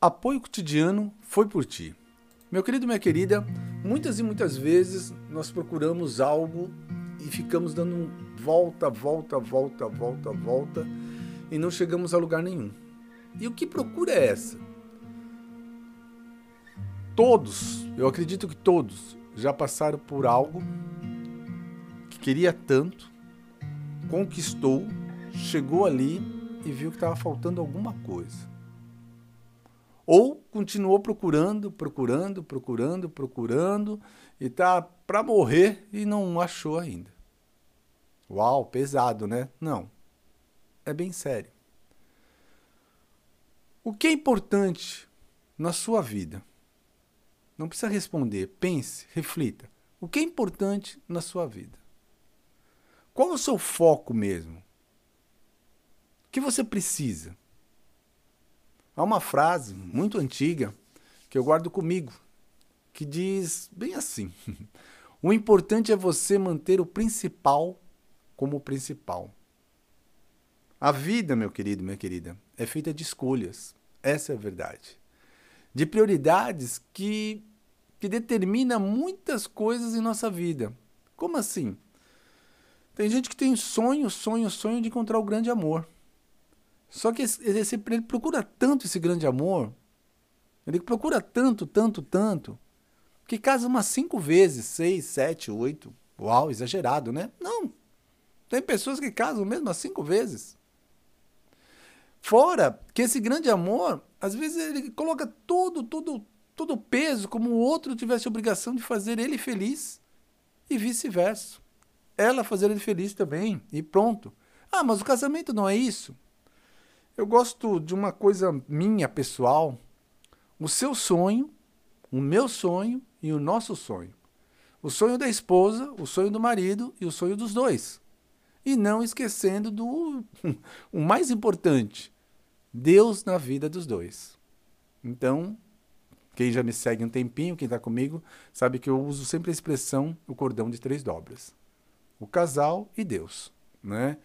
Apoio cotidiano foi por ti. Meu querido, minha querida, muitas e muitas vezes nós procuramos algo e ficamos dando volta, volta, volta, volta, volta e não chegamos a lugar nenhum. E o que procura é essa? Todos, eu acredito que todos, já passaram por algo que queria tanto, conquistou, chegou ali e viu que estava faltando alguma coisa. Ou continuou procurando, procurando, procurando, procurando e tá para morrer e não achou ainda. Uau, pesado, né? Não. É bem sério. O que é importante na sua vida? Não precisa responder, pense, reflita. O que é importante na sua vida? Qual o seu foco mesmo? O que você precisa? Há uma frase muito antiga que eu guardo comigo, que diz bem assim: O importante é você manter o principal como principal. A vida, meu querido, minha querida, é feita de escolhas. Essa é a verdade. De prioridades que, que determina muitas coisas em nossa vida. Como assim? Tem gente que tem sonho, sonho, sonho de encontrar o grande amor. Só que esse, ele procura tanto esse grande amor, ele procura tanto, tanto, tanto, que casa umas cinco vezes, seis, sete, oito. Uau, exagerado, né? Não. Tem pessoas que casam mesmo as cinco vezes. Fora que esse grande amor, às vezes ele coloca todo, todo, todo o peso como o outro tivesse a obrigação de fazer ele feliz e vice-versa. Ela fazer ele feliz também e pronto. Ah, mas o casamento não é isso? Eu gosto de uma coisa minha pessoal, o seu sonho, o meu sonho e o nosso sonho. O sonho da esposa, o sonho do marido e o sonho dos dois. E não esquecendo do o mais importante, Deus na vida dos dois. Então, quem já me segue um tempinho, quem está comigo, sabe que eu uso sempre a expressão o cordão de três dobras. O casal e Deus, né?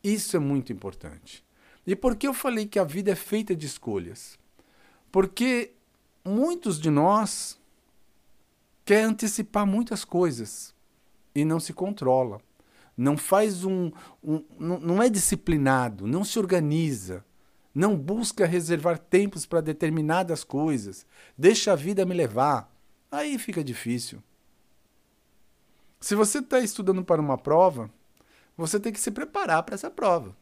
Isso é muito importante. E por que eu falei que a vida é feita de escolhas? Porque muitos de nós quer antecipar muitas coisas e não se controla. Não faz um, um não, não é disciplinado, não se organiza, não busca reservar tempos para determinadas coisas, deixa a vida me levar. Aí fica difícil. Se você está estudando para uma prova, você tem que se preparar para essa prova.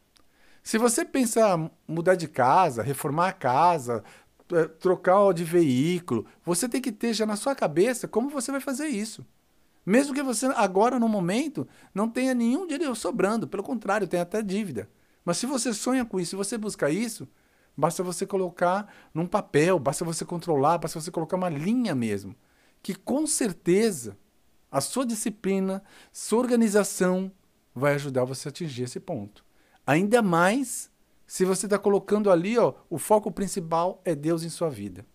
Se você pensa mudar de casa, reformar a casa, eh, trocar de veículo, você tem que ter já na sua cabeça como você vai fazer isso. Mesmo que você agora, no momento, não tenha nenhum dinheiro sobrando, pelo contrário, tem até dívida. Mas se você sonha com isso, se você busca isso, basta você colocar num papel, basta você controlar, basta você colocar uma linha mesmo. Que com certeza a sua disciplina, sua organização vai ajudar você a atingir esse ponto. Ainda mais se você está colocando ali, ó, o foco principal é Deus em sua vida.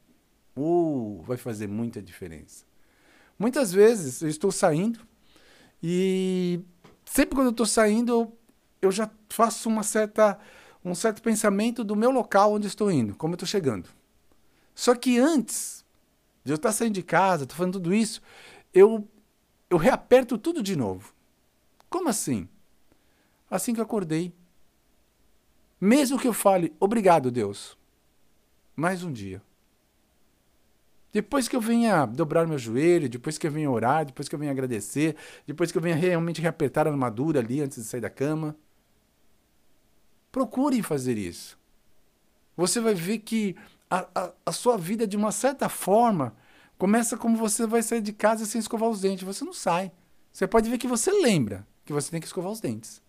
Uh, vai fazer muita diferença. Muitas vezes eu estou saindo e sempre quando eu estou saindo eu já faço uma certa, um certo pensamento do meu local onde estou indo, como eu estou chegando. Só que antes de eu estar saindo de casa, estou fazendo tudo isso, eu, eu reaperto tudo de novo. Como assim? Assim que eu acordei, mesmo que eu fale, obrigado, Deus. Mais um dia. Depois que eu venha dobrar meu joelho, depois que eu venha orar, depois que eu venha agradecer, depois que eu venha realmente reapertar a armadura ali antes de sair da cama. Procurem fazer isso. Você vai ver que a, a, a sua vida, de uma certa forma, começa como você vai sair de casa sem escovar os dentes. Você não sai. Você pode ver que você lembra que você tem que escovar os dentes.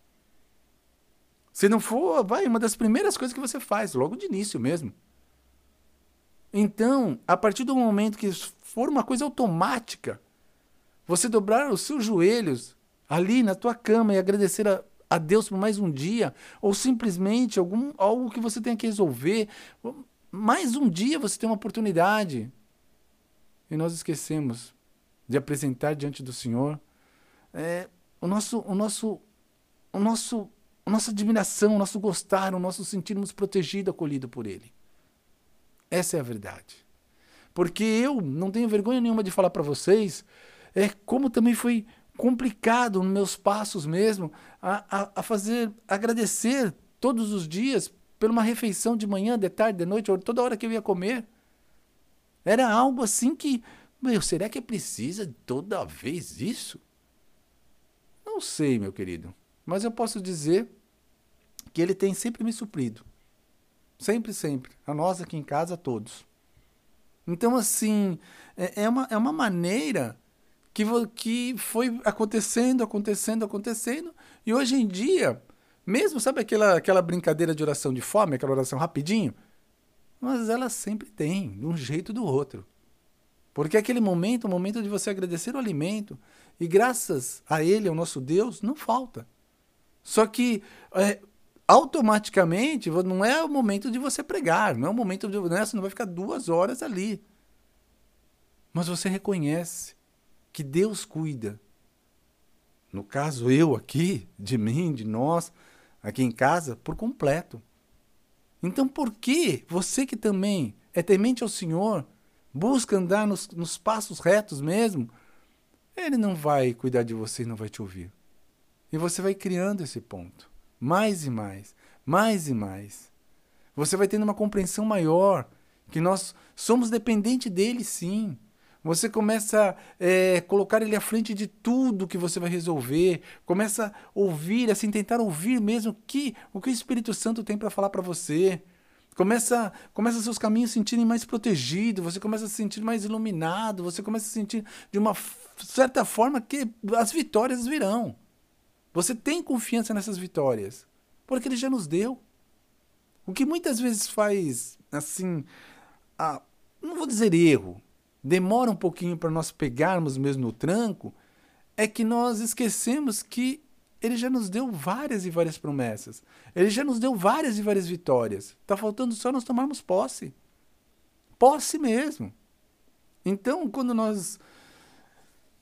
Se não for, vai, uma das primeiras coisas que você faz, logo de início mesmo. Então, a partir do momento que for uma coisa automática, você dobrar os seus joelhos ali na tua cama e agradecer a, a Deus por mais um dia, ou simplesmente algum, algo que você tenha que resolver, mais um dia você tem uma oportunidade. E nós esquecemos de apresentar diante do Senhor é, o nosso, o nosso, o nosso nossa admiração, o nosso gostar, o nosso sentirmos protegido, acolhido por Ele. Essa é a verdade. Porque eu não tenho vergonha nenhuma de falar para vocês é como também foi complicado nos meus passos mesmo a, a, a fazer agradecer todos os dias por uma refeição de manhã, de tarde, de noite, toda hora que eu ia comer. Era algo assim que, meu, será que precisa toda vez isso? Não sei, meu querido, mas eu posso dizer que ele tem sempre me suprido. Sempre, sempre. A nós aqui em casa, todos. Então, assim, é, é, uma, é uma maneira que, que foi acontecendo, acontecendo, acontecendo. E hoje em dia, mesmo, sabe aquela, aquela brincadeira de oração de fome, aquela oração rapidinho? Mas ela sempre tem, de um jeito ou do outro. Porque aquele momento, o momento de você agradecer o alimento, e graças a ele, ao nosso Deus, não falta. Só que é, automaticamente não é o momento de você pregar, não é o momento de né, você não vai ficar duas horas ali. Mas você reconhece que Deus cuida. No caso, eu aqui, de mim, de nós, aqui em casa, por completo. Então, por que você que também é temente ao Senhor, busca andar nos, nos passos retos mesmo, ele não vai cuidar de você e não vai te ouvir. E você vai criando esse ponto mais e mais, mais e mais. Você vai tendo uma compreensão maior que nós somos dependentes dele, sim. Você começa a é, colocar ele à frente de tudo que você vai resolver. Começa a ouvir, assim, tentar ouvir mesmo que, o que o Espírito Santo tem para falar para você. Começa, começa seus caminhos se sentirem mais protegidos, você começa a se sentir mais iluminado, você começa a se sentir de uma certa forma que as vitórias virão. Você tem confiança nessas vitórias, porque ele já nos deu. O que muitas vezes faz, assim, a, não vou dizer erro, demora um pouquinho para nós pegarmos mesmo no tranco, é que nós esquecemos que ele já nos deu várias e várias promessas. Ele já nos deu várias e várias vitórias. Está faltando só nós tomarmos posse. Posse mesmo. Então, quando nós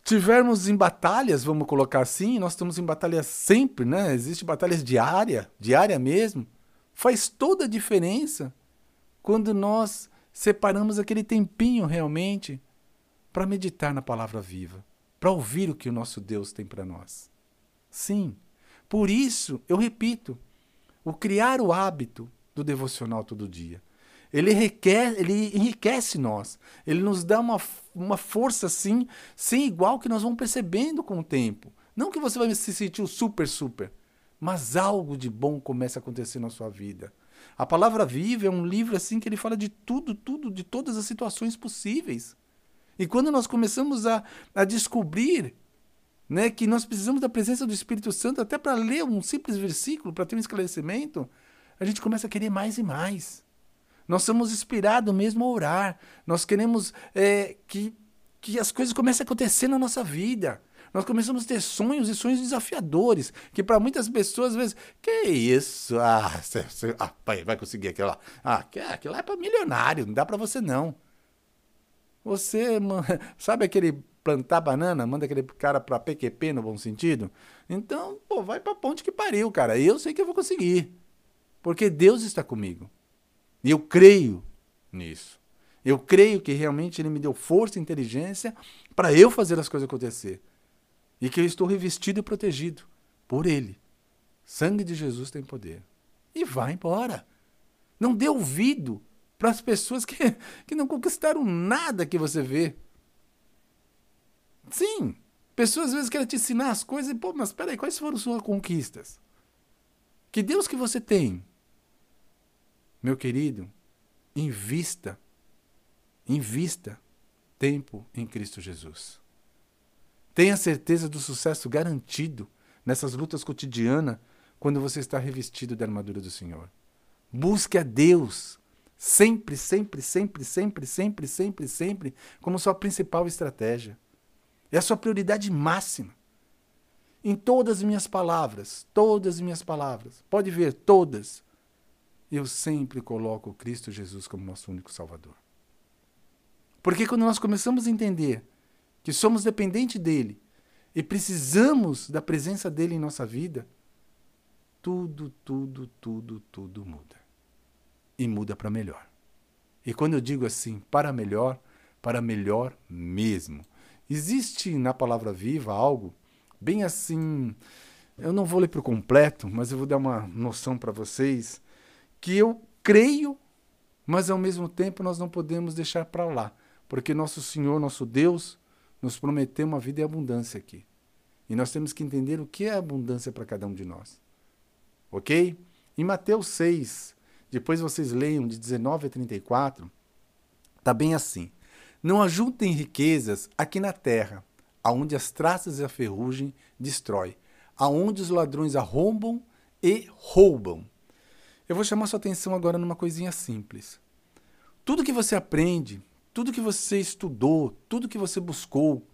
tivermos em batalhas, vamos colocar assim, nós estamos em batalhas sempre, né? Existem batalhas diária, diária mesmo. Faz toda a diferença quando nós separamos aquele tempinho realmente para meditar na palavra viva, para ouvir o que o nosso Deus tem para nós. Sim, por isso, eu repito, o criar o hábito do devocional todo dia ele, requer, ele enriquece nós. Ele nos dá uma, uma força assim, sem igual, que nós vamos percebendo com o tempo. Não que você vai se sentir super, super, mas algo de bom começa a acontecer na sua vida. A Palavra Viva é um livro assim que ele fala de tudo, tudo, de todas as situações possíveis. E quando nós começamos a, a descobrir né, que nós precisamos da presença do Espírito Santo até para ler um simples versículo, para ter um esclarecimento, a gente começa a querer mais e mais. Nós somos inspirados mesmo a orar. Nós queremos é, que, que as coisas comecem a acontecer na nossa vida. Nós começamos a ter sonhos e sonhos desafiadores, que para muitas pessoas, às vezes, que isso? Ah, cê, cê, ah vai, vai conseguir aquilo lá. Ah, aquilo lá é para milionário, não dá para você não. Você, sabe aquele plantar banana, manda aquele cara para PQP no bom sentido? Então, pô, vai para ponte que pariu, cara. Eu sei que eu vou conseguir. Porque Deus está comigo. E eu creio nisso. Eu creio que realmente ele me deu força e inteligência para eu fazer as coisas acontecer. E que eu estou revestido e protegido por ele. Sangue de Jesus tem poder. E vai embora. Não dê ouvido para as pessoas que, que não conquistaram nada que você vê. Sim, pessoas às vezes querem te ensinar as coisas e, pô, mas peraí, quais foram suas conquistas? Que Deus que você tem? Meu querido, invista, invista tempo em Cristo Jesus. Tenha certeza do sucesso garantido nessas lutas cotidianas quando você está revestido da armadura do Senhor. Busque a Deus sempre, sempre, sempre, sempre, sempre, sempre, sempre como sua principal estratégia. É a sua prioridade máxima. Em todas as minhas palavras, todas as minhas palavras, pode ver, todas, eu sempre coloco Cristo Jesus como nosso único Salvador. Porque quando nós começamos a entender que somos dependentes dele e precisamos da presença dele em nossa vida, tudo, tudo, tudo, tudo muda. E muda para melhor. E quando eu digo assim, para melhor, para melhor mesmo. Existe na palavra viva algo bem assim. Eu não vou ler para o completo, mas eu vou dar uma noção para vocês que eu creio, mas ao mesmo tempo nós não podemos deixar para lá, porque nosso Senhor, nosso Deus, nos prometeu uma vida em abundância aqui. E nós temos que entender o que é abundância para cada um de nós. Ok? Em Mateus 6, depois vocês leiam de 19 a 34, está bem assim. Não ajuntem riquezas aqui na terra, aonde as traças e a ferrugem destrói, aonde os ladrões arrombam e roubam. Eu vou chamar sua atenção agora numa coisinha simples. Tudo que você aprende, tudo que você estudou, tudo que você buscou,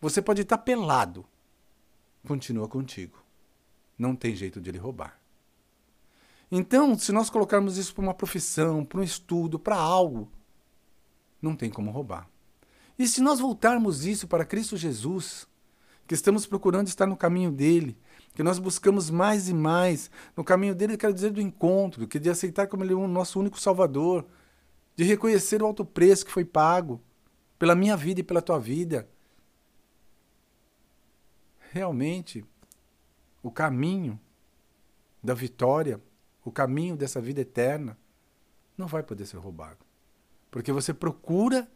você pode estar pelado, continua contigo. Não tem jeito de ele roubar. Então, se nós colocarmos isso para uma profissão, para um estudo, para algo, não tem como roubar. E se nós voltarmos isso para Cristo Jesus, que estamos procurando estar no caminho dele, que nós buscamos mais e mais no caminho dele, quero dizer do encontro, que de aceitar como ele é o nosso único salvador, de reconhecer o alto preço que foi pago pela minha vida e pela tua vida. Realmente, o caminho da vitória, o caminho dessa vida eterna, não vai poder ser roubado. Porque você procura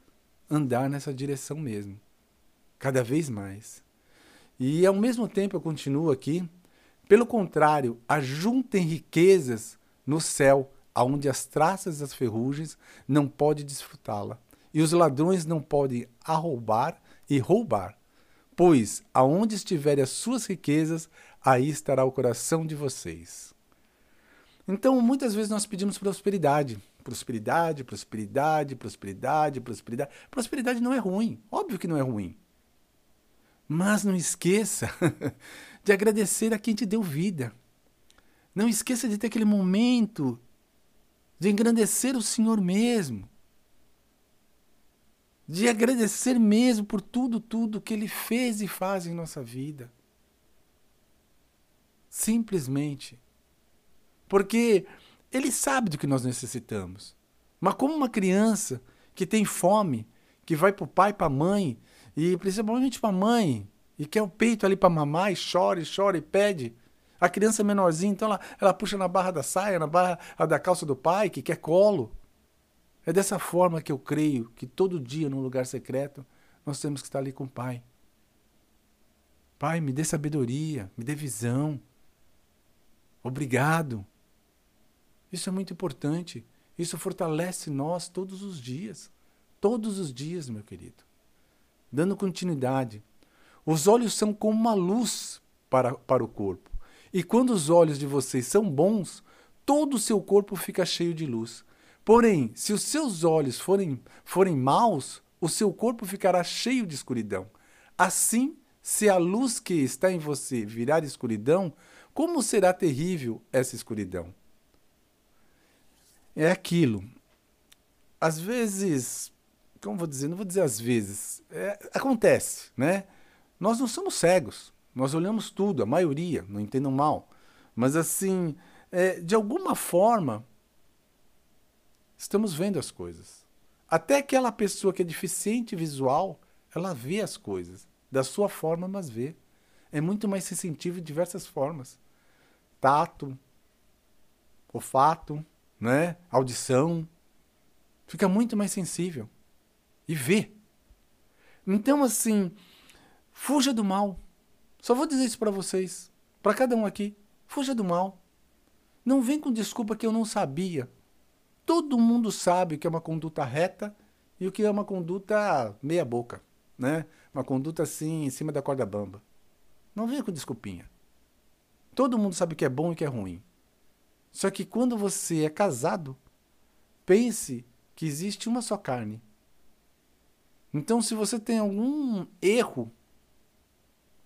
andar nessa direção mesmo, cada vez mais. E ao mesmo tempo eu continuo aqui, pelo contrário, ajuntem riquezas no céu, aonde as traças das ferrugens não podem desfrutá-la, e os ladrões não podem arroubar e roubar. Pois aonde estiverem as suas riquezas, aí estará o coração de vocês. Então, muitas vezes nós pedimos prosperidade, Prosperidade, prosperidade, prosperidade, prosperidade. Prosperidade não é ruim, óbvio que não é ruim. Mas não esqueça de agradecer a quem te deu vida. Não esqueça de ter aquele momento de engrandecer o Senhor mesmo. De agradecer mesmo por tudo, tudo que Ele fez e faz em nossa vida. Simplesmente. Porque ele sabe do que nós necessitamos. Mas como uma criança que tem fome, que vai para o pai, para a mãe, e principalmente para mãe, e quer o peito ali para mamar, e chora, e chora, e pede. A criança é menorzinha, então ela, ela puxa na barra da saia, na barra da calça do pai, que quer colo. É dessa forma que eu creio que todo dia, num lugar secreto, nós temos que estar ali com o Pai. Pai, me dê sabedoria, me dê visão. Obrigado. Isso é muito importante. Isso fortalece nós todos os dias. Todos os dias, meu querido. Dando continuidade. Os olhos são como uma luz para, para o corpo. E quando os olhos de vocês são bons, todo o seu corpo fica cheio de luz. Porém, se os seus olhos forem, forem maus, o seu corpo ficará cheio de escuridão. Assim, se a luz que está em você virar escuridão, como será terrível essa escuridão? é aquilo. Às vezes, como vou dizer, não vou dizer às vezes, é, acontece, né? Nós não somos cegos, nós olhamos tudo, a maioria, não entendam mal. Mas assim, é, de alguma forma, estamos vendo as coisas. Até aquela pessoa que é deficiente visual, ela vê as coisas, da sua forma, mas vê. É muito mais sensitivo de diversas formas. Tato, olfato, né? audição, fica muito mais sensível e vê. Então, assim, fuja do mal. Só vou dizer isso para vocês, para cada um aqui. Fuja do mal. Não vem com desculpa que eu não sabia. Todo mundo sabe o que é uma conduta reta e o que é uma conduta meia boca, né? Uma conduta assim em cima da corda bamba. Não venha com desculpinha. Todo mundo sabe o que é bom e o que é ruim. Só que quando você é casado, pense que existe uma só carne. Então, se você tem algum erro,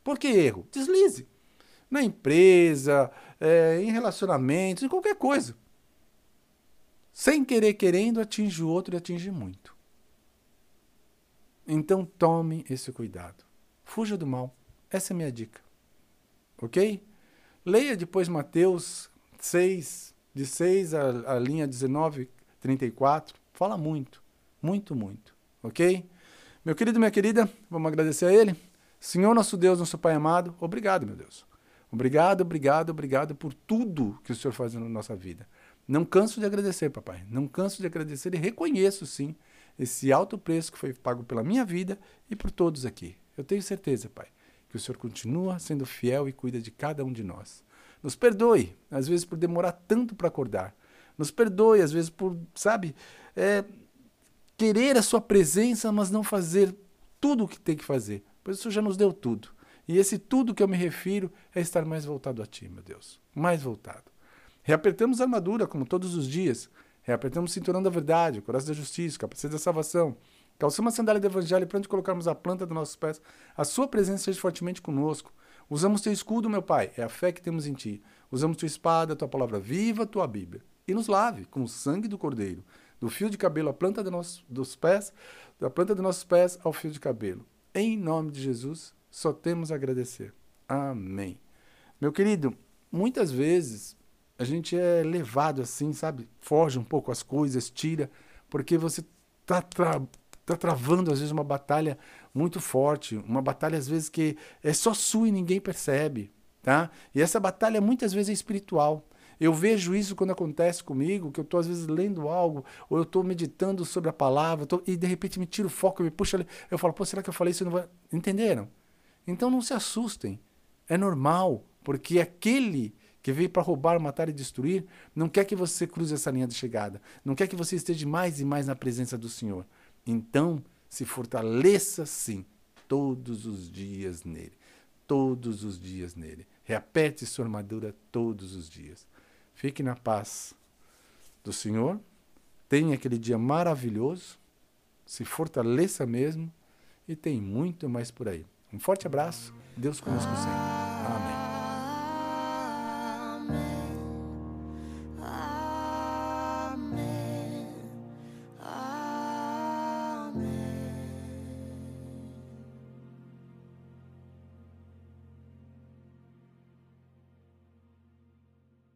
por que erro? Deslize. Na empresa, é, em relacionamentos, em qualquer coisa. Sem querer, querendo, atinge o outro e atinge muito. Então, tome esse cuidado. Fuja do mal. Essa é a minha dica. Ok? Leia depois Mateus 6, de 6 à, à linha 19, 34, Fala muito. Muito, muito. Ok? Meu querido, minha querida, vamos agradecer a Ele. Senhor nosso Deus, nosso Pai amado, obrigado, meu Deus. Obrigado, obrigado, obrigado por tudo que o Senhor faz na nossa vida. Não canso de agradecer, papai. Não canso de agradecer e reconheço, sim, esse alto preço que foi pago pela minha vida e por todos aqui. Eu tenho certeza, pai, que o Senhor continua sendo fiel e cuida de cada um de nós. Nos perdoe, às vezes, por demorar tanto para acordar. Nos perdoe, às vezes, por, sabe, é, querer a Sua presença, mas não fazer tudo o que tem que fazer. Pois o Senhor já nos deu tudo. E esse tudo que eu me refiro é estar mais voltado a Ti, meu Deus. Mais voltado. Reapertamos a armadura, como todos os dias. Reapertamos o cinturão da verdade, o coração da justiça, capacete da salvação. Calçamos a sandália do evangelho para onde colocarmos a planta dos nossos pés. A sua presença seja fortemente conosco. Usamos teu escudo, meu Pai, é a fé que temos em ti. Usamos tua espada, tua palavra viva, tua Bíblia. E nos lave com o sangue do Cordeiro, do fio de cabelo à planta de nossos, dos pés, da planta dos nossos pés ao fio de cabelo. Em nome de Jesus, só temos a agradecer. Amém. Meu querido, muitas vezes a gente é levado assim, sabe? Foge um pouco as coisas, tira, porque você tá, tra tá travando às vezes uma batalha muito forte, uma batalha às vezes que é só sua e ninguém percebe, tá? E essa batalha muitas vezes é espiritual. Eu vejo isso quando acontece comigo, que eu estou às vezes lendo algo, ou eu estou meditando sobre a palavra, tô, e de repente me tira o foco, me puxa, eu falo, pô, será que eu falei isso? Não vai... Entenderam? Então não se assustem. É normal, porque aquele que veio para roubar, matar e destruir, não quer que você cruze essa linha de chegada. Não quer que você esteja mais e mais na presença do Senhor. Então, se fortaleça sim, todos os dias nele. Todos os dias nele. Reaperte sua armadura todos os dias. Fique na paz do Senhor. Tenha aquele dia maravilhoso. Se fortaleça mesmo. E tem muito mais por aí. Um forte abraço. Deus conosco sempre.